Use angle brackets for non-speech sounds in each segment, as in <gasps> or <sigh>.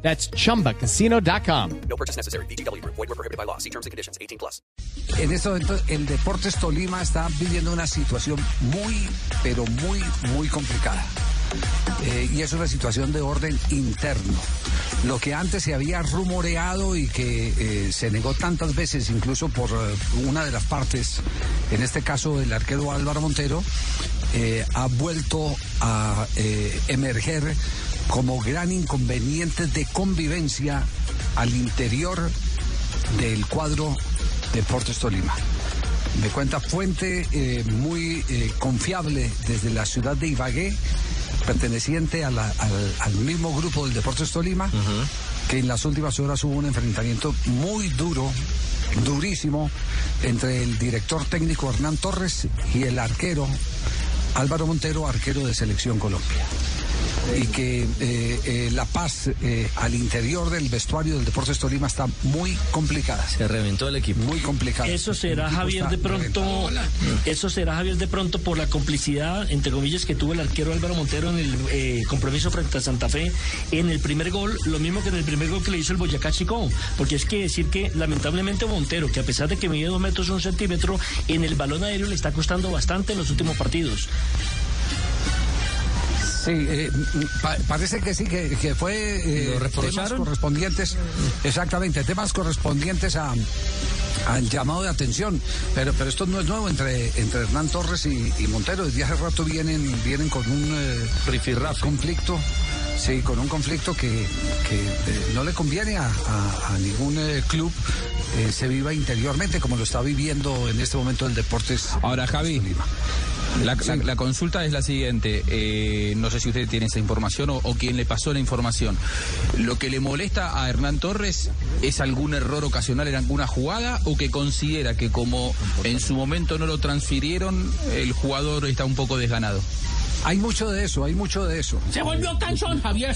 That's chumbacasino.com. No purchase necessary. BGW. Void were prohibited by law. See terms and conditions. 18 plus. En este momento el Deportes Tolima está viviendo una situación muy, pero muy, muy complicada. Eh, y es una situación de orden interno. Lo que antes se había rumoreado y que eh, se negó tantas veces, incluso por eh, una de las partes, en este caso el arquero Álvaro Montero, eh, ha vuelto a eh, emerger como gran inconveniente de convivencia al interior del cuadro Deportes Tolima. Me cuenta fuente eh, muy confiable desde la ciudad de Ibagué, perteneciente a la- al, al mismo grupo del Deportes Tolima, que en las últimas horas hubo un enfrentamiento muy duro, durísimo, entre el director técnico Hernán Torres y el arquero Álvaro Montero, arquero de Selección Colombia. Y que eh, eh, la paz eh, al interior del vestuario del Deportes Tolima está muy complicada. Se reventó el equipo. Muy complicada. Eso será Javier de pronto, eso será Javier de pronto por la complicidad entre comillas que tuvo el arquero Álvaro Montero en el eh, compromiso frente a Santa Fe en el primer gol, lo mismo que en el primer gol que le hizo el Boyacá Chico, porque es que decir que lamentablemente Montero, que a pesar de que mide dos metros un centímetro, en el balón aéreo le está costando bastante en los últimos partidos. Sí, eh, pa- parece que sí, que, que fue eh, ¿Lo temas correspondientes, exactamente, temas correspondientes a al llamado de atención, pero pero esto no es nuevo entre entre Hernán Torres y, y Montero, desde hace rato vienen vienen con un eh, conflicto, sí, con un conflicto que, que, eh, no le conviene a, a- a ningún eh, club eh, se viva interiormente como lo está viviendo en este momento el Deportes. Ahora, Javi. La, la- la consulta es la siguiente. eh, no sé si usted tiene esa información o, o quién le pasó la información. ¿Lo que le molesta a Hernán Torres es algún error ocasional en alguna jugada o que considera que como en su momento no lo transfirieron, el jugador está un poco desganado? Hay mucho de eso, hay mucho de eso. Se volvió cansón, Javier.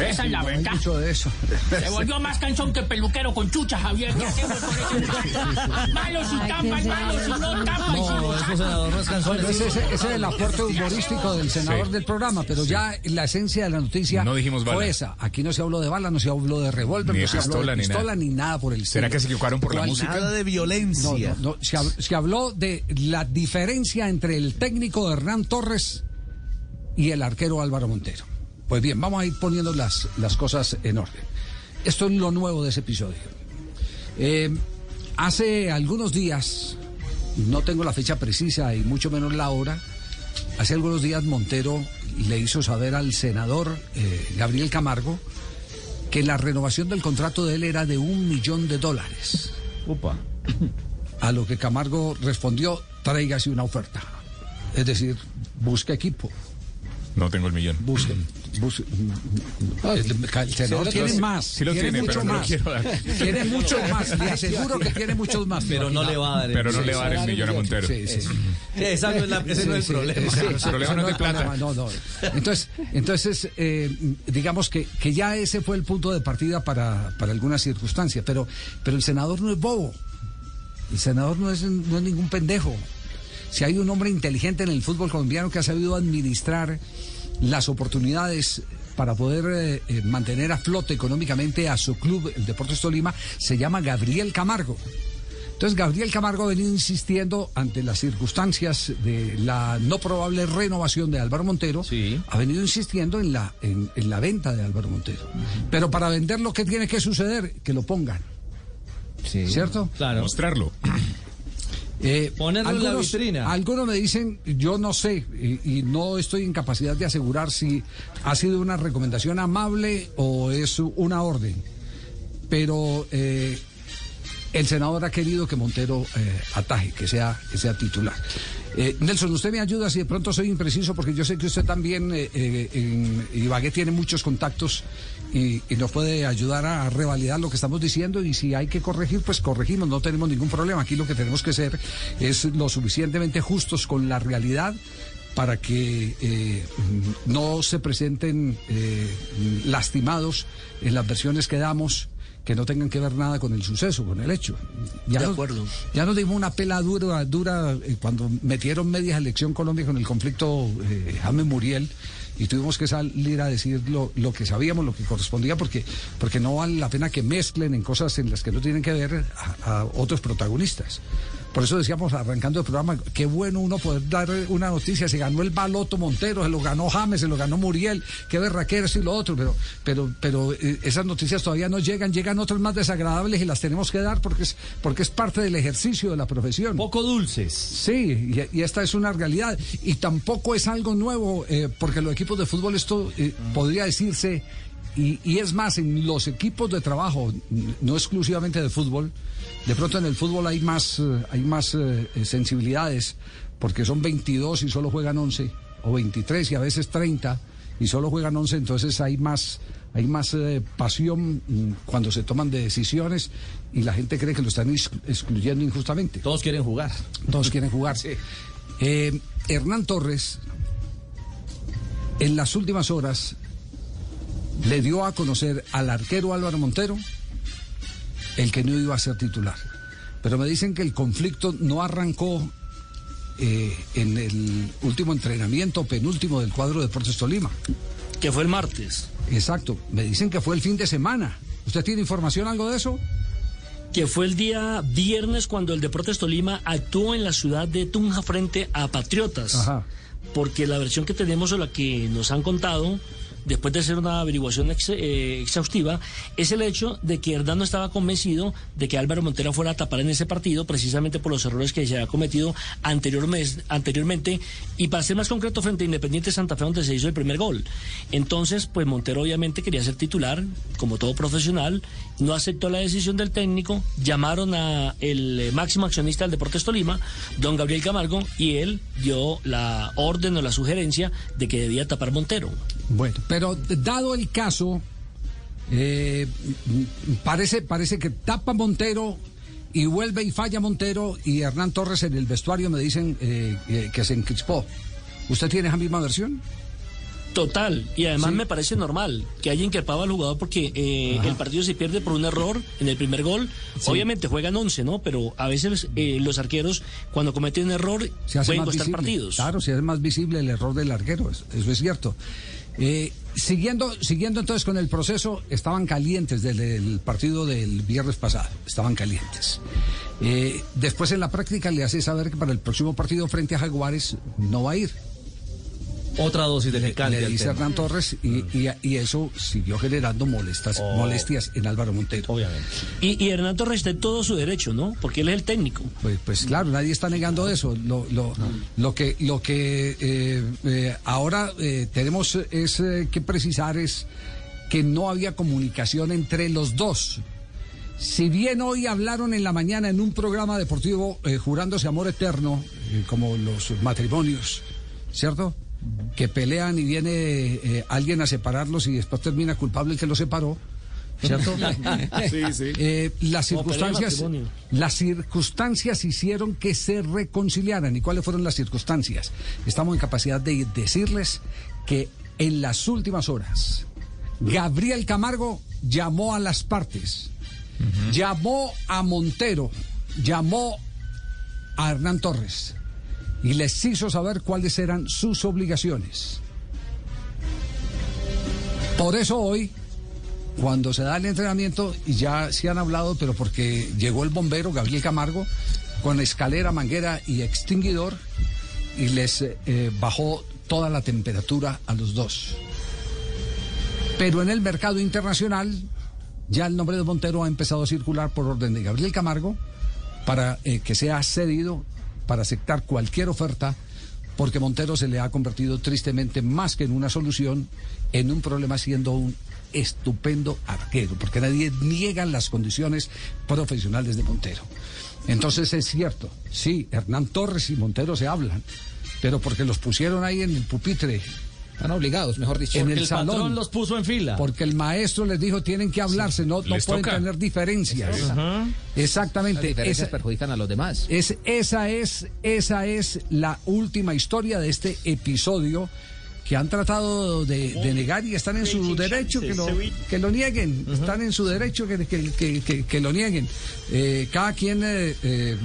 Esa es la verdad. mucho de eso. Se volvió más cansón que peluquero con chucha, Javier. ¿Qué hacemos con ese Malo si tapa, malo si no tapa. No, eso saca. senador no es cansón. Bueno, ese, es el aporte humorístico del senador del programa, pero ya la esencia de la noticia No dijimos bala. fue esa. Aquí no se habló de bala, no se habló de revólver, Ni no de se habló pistola, de ni pistola, nada. ni nada por el ¿Será que se equivocaron por la música? Nada de No, violencia. no, no. Se, se habló de la diferencia entre el técnico Hernán Torres y el arquero Álvaro Montero. Pues bien, vamos a ir poniendo las, las cosas en orden. Esto es lo nuevo de ese episodio. Eh, hace algunos días, no tengo la fecha precisa y mucho menos la hora, hace algunos días Montero le hizo saber al senador eh, Gabriel Camargo que la renovación del contrato de él era de un millón de dólares. Upa. <clears throat> A lo que Camargo respondió, tráigase una oferta. Es decir, busque equipo, No tengo el millón. busque. <clears throat> No, el senador Sí, tiene sí, más, sí lo tiene tiene, mucho no más. quiero dar. Tiene mucho <laughs> más, le aseguro que tiene muchos más. Pero no le va a dar. el Pero no le va a dar el millón a Montero. Sí, sí. Sí, esa no es la- ese no es el sí, problema. sí, El problema no es de plata. no, no. Entonces, entonces eh, digamos que, que ya ese fue el punto de partida para, para algunas circunstancias, pero, pero el senador no es bobo. El senador no es, no es ningún pendejo. Si hay un hombre inteligente en el fútbol colombiano que ha sabido administrar las oportunidades para poder eh, eh, mantener a flote económicamente a su club, el Deportes Tolima, se llama Gabriel Camargo. Entonces Gabriel Camargo ha venido insistiendo ante las circunstancias de la no probable renovación de Álvaro Montero, Sí. ha venido insistiendo en la, en, en la venta de Álvaro Montero. Pero para vender lo que tiene que suceder, que lo pongan. Sí. ¿Cierto? Claro. Mostrarlo. <clears throat> Eh, Ponerlo en la vitrina. Algunos me dicen, yo no sé, y, y no estoy en capacidad de asegurar si ha sido una recomendación amable o es una orden. Pero eh, el senador ha querido que Montero eh, ataje, que sea, que sea titular. Eh, Nelson, usted me ayuda si de pronto soy impreciso, porque yo sé que usted también, eh, eh, en Ibagué, tiene muchos contactos y, nos puede ayudar a revalidar lo que estamos diciendo y si hay que corregir, pues corregimos, no tenemos ningún problema. Aquí lo que tenemos que ser es lo suficientemente justos con la realidad para que eh, no se presenten lastimados en las versiones que damos que no tengan que ver nada con el suceso, con el hecho. Ya De nos- acuerdo. ya nos dimos una pela dura, dura eh, cuando metieron media elección Colombia con el conflicto eh, James Muriel y tuvimos que salir a decir lo, lo que sabíamos, lo que correspondía, porque, porque no vale la pena que mezclen en cosas en las que no tienen que ver a, a otros protagonistas. Por eso decíamos arrancando el programa, qué bueno uno poder dar una noticia, se ganó el baloto Montero, se lo ganó James, se lo ganó Muriel, qué berraquera y lo otro, pero, pero, pero eh, esas noticias todavía no llegan, llegan otras más desagradables y las tenemos que dar porque es, porque es parte del ejercicio de la profesión. Poco dulces. Sí, y, y esta es una realidad. Y tampoco es algo nuevo, eh, porque los equipos de fútbol esto eh, podría decirse, y, y es más, en los equipos de trabajo, no exclusivamente de fútbol, de pronto en el fútbol hay más, eh, hay más eh, sensibilidades, porque son 22 y solo juegan 11, o 23 y a veces 30 y solo juegan 11, entonces hay más... Hay más eh, pasión mm, cuando se toman de decisiones y la gente cree que lo están ex- excluyendo injustamente. Todos quieren jugar. Todos quieren jugar. <laughs> Eh, Hernán Torres, en las últimas horas, le dio a conocer al arquero Álvaro Montero el que no iba a ser titular. Pero me dicen que el conflicto no arrancó eh, en el último entrenamiento, penúltimo del cuadro de Deportes Tolima. Que fue el martes. Exacto. Me dicen que fue el fin de semana. ¿Usted tiene información algo de eso? que fue el día viernes cuando el Deportes Tolima actuó en la ciudad de Tunja frente a Patriotas. Ajá. Porque la versión que tenemos o la que nos han contado, después de hacer una averiguación eh, exhaustiva, es el hecho de que Hernán no estaba convencido de que Álvaro Montero fuera a tapar en ese partido, precisamente por los errores que se había cometido anterior mes- anteriormente, y para ser más concreto, frente a Independiente Santa Fe, donde se hizo el primer gol. Entonces, pues Montero obviamente quería ser titular, como todo profesional, no aceptó la decisión del técnico, llamaron a el eh, máximo accionista del Deportes Tolima, don Gabriel Camargo, y él dio la orden o la sugerencia de que debía tapar Montero. Bueno, pero dado el caso, eh, parece, parece que tapa Montero y vuelve y falla Montero y Hernán Torres en el vestuario me dicen eh, eh, que se encrispó. ¿Usted tiene esa misma versión? Total, y además Sí. me parece normal que haya increpado al jugador porque eh, el partido se pierde por un error en el primer gol. Obviamente juegan 11, ¿no? Pero a veces eh, los arqueros, cuando cometen un error, Se pueden más costar visible. partidos. Claro, se hace más visible el error del arquero, es- eso es cierto. Eh, siguiendo, siguiendo entonces con el proceso, estaban calientes desde el partido del viernes pasado, estaban calientes. Eh, después en la práctica le hace saber que para el próximo partido frente a Jaguares no va a ir. Otra dosis de le al dice. Hernán Torres y, y- y eso siguió generando molestas, Oh. molestias en Álvaro Montero. Obviamente. Y, y Hernán Torres está en todo su derecho, ¿no? Porque él es el técnico. Pues, pues claro, nadie está negando eso. Lo, lo, lo que, lo que eh, eh, ahora eh, tenemos es eh, que precisar es que no había comunicación entre los dos. Si bien hoy hablaron en la mañana en un programa deportivo eh, jurándose amor eterno, eh, como los matrimonios, ¿cierto? Que pelean y viene eh, alguien a separarlos y después termina culpable el que los separó, ¿cierto? <laughs> Sí, sí. Eh, las circunstancias, las circunstancias hicieron que se reconciliaran. ¿Y cuáles fueron las circunstancias? Estamos en capacidad de decirles que en las últimas horas Gabriel Camargo llamó a las partes, llamó a Montero, llamó a Hernán Torres y les hizo saber cuáles eran sus obligaciones. Por eso hoy cuando se da el entrenamiento, y ya se han hablado, pero porque llegó el bombero Gabriel Camargo con escalera, manguera y extinguidor y les eh, bajó toda la temperatura a los dos. Pero en el mercado internacional, ya el nombre de Montero ha empezado a circular por orden de Gabriel Camargo para eh, que sea cedido, para aceptar cualquier oferta, porque Montero se le ha convertido tristemente más que en una solución, en un problema siendo un estupendo arquero, porque nadie niega las condiciones profesionales de Montero. Entonces es cierto, sí, Hernán Torres y Montero se hablan, pero porque los pusieron ahí en el pupitre Están obligados, mejor dicho. en el, el salón. patrón los puso en fila. Porque el maestro les dijo tienen que hablarse, no, no pueden toca. tener diferencias. Las Exactamente. diferencias Esa, perjudican a los demás. es, esa, es, esa es la última historia de este episodio que han tratado de, de negar y están en su derecho que lo, que lo nieguen. Están en su derecho que, que, que- que- que lo nieguen. Eh, cada quien eh, eh,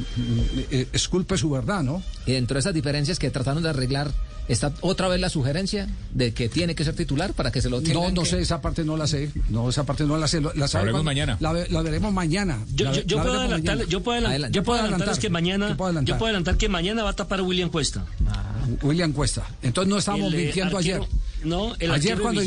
eh, esculpe su verdad, ¿no? Y dentro de esas diferencias que trataron de arreglar, está otra vez la sugerencia de que tiene que ser titular para que se lo No, no que- sé, esa parte no la sé. No, esa parte no la sé. La, sabe cuando- mañana. La, ve- la veremos mañana. Yo, puedo veremos adelantar, mañana. yo puedo adelantar, yo puedo ¿Qué puede adelantarles que mañana, yo puedo adelantar que mañana va a tapar a William Cuesta. William Cuesta. Entonces no estábamos eh, mintiendo arquero- ayer. No, el Ayer cuando,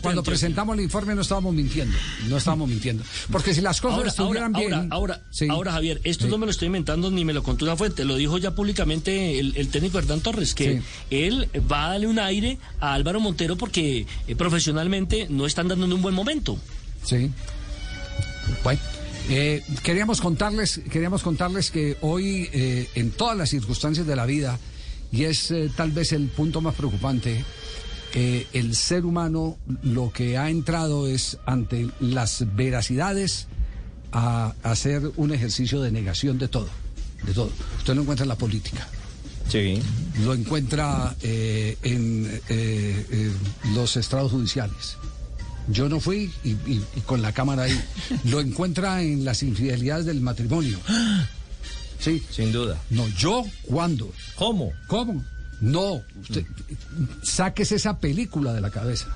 cuando presentamos el informe no estábamos mintiendo. No estábamos mintiendo. Porque si las cosas Ahora, ahora, estuvieran bien. ahora, ahora, Sí. ahora, Javier, esto Sí. no me lo estoy inventando ni me lo contó una fuente, lo dijo ya públicamente el, el técnico Hernán Torres, que Sí. él va a darle un aire a Álvaro Montero porque eh, profesionalmente no están dando en un buen momento. Sí. Bueno. eh, queríamos contarles, queríamos contarles que hoy, eh, en todas las circunstancias de la vida, y es eh, tal vez el punto más preocupante, eh, el ser humano lo que ha entrado es ante las veracidades a hacer un ejercicio de negación de todo, de todo. Usted lo encuentra en la política. Sí. lo encuentra eh, en eh, los estrados judiciales. Yo no fui y, y- y con la cámara ahí. Lo encuentra en las infidelidades del matrimonio. <gasps> Sí. Sin duda. No, yo, ¿cuándo? ¿Cómo? ¿Cómo? No, sáquese esa película de la cabeza.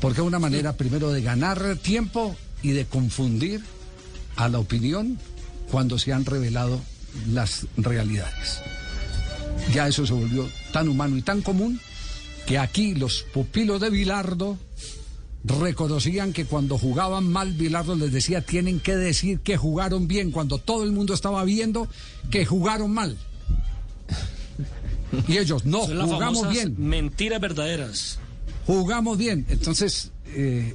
Porque es una manera primero de ganar tiempo y de confundir a la opinión cuando se han revelado las realidades. Ya eso se volvió tan humano y tan común que aquí los pupilos de Bilardo reconocían que cuando jugaban mal, Bilardo les decía, tienen que decir que jugaron bien, cuando todo el mundo estaba viendo que jugaron mal. Y ellos, no, Son jugamos bien, mentiras verdaderas. jugamos bien. Entonces, eh,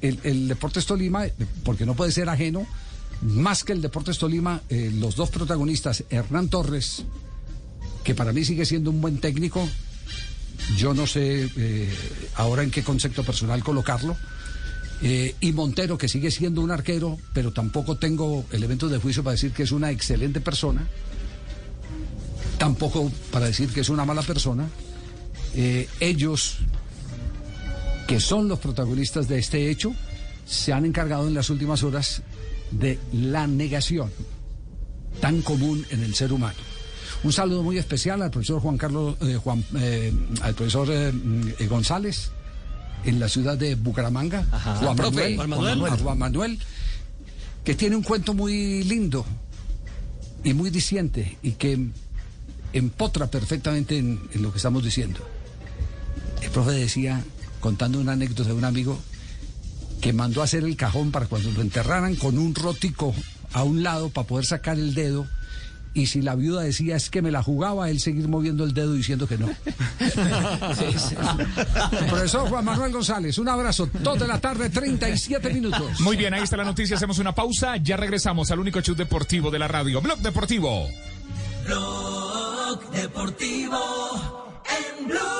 el, el Deportes Tolima, porque no puede ser ajeno, más que el Deportes Tolima, eh, los dos protagonistas, Hernán Torres, que para mí sigue siendo un buen técnico, yo no sé eh, ahora en qué concepto personal colocarlo, eh, y Montero, que sigue siendo un arquero, pero tampoco tengo elementos de juicio para decir que es una excelente persona, tampoco para decir que es una mala persona. Eh, ellos, que son los protagonistas de este hecho, se han encargado en las últimas horas de la negación tan común en el ser humano. Un saludo muy especial al profesor Juan Carlos, eh, Juan, eh, al profesor mm, González en la ciudad de Bucaramanga, Juan, profe, Manuel, Juan Manuel. a Juan Manuel, que tiene un cuento muy lindo y muy diciente y que empotra perfectamente en, en lo que estamos diciendo. El profe decía, contando una anécdota de un amigo, que mandó a hacer el cajón para cuando lo enterraran con un rótico a un lado para poder sacar el dedo. Y si la viuda decía es que me la jugaba, él seguir moviendo el dedo diciendo que no. <laughs> Profesor Juan Manuel González, un abrazo. De la tarde, 37 minutos. Muy bien, ahí está la noticia. Hacemos una pausa. Ya regresamos al único show deportivo de la radio. Blog Deportivo. Deportivo en Blue.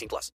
18 plus.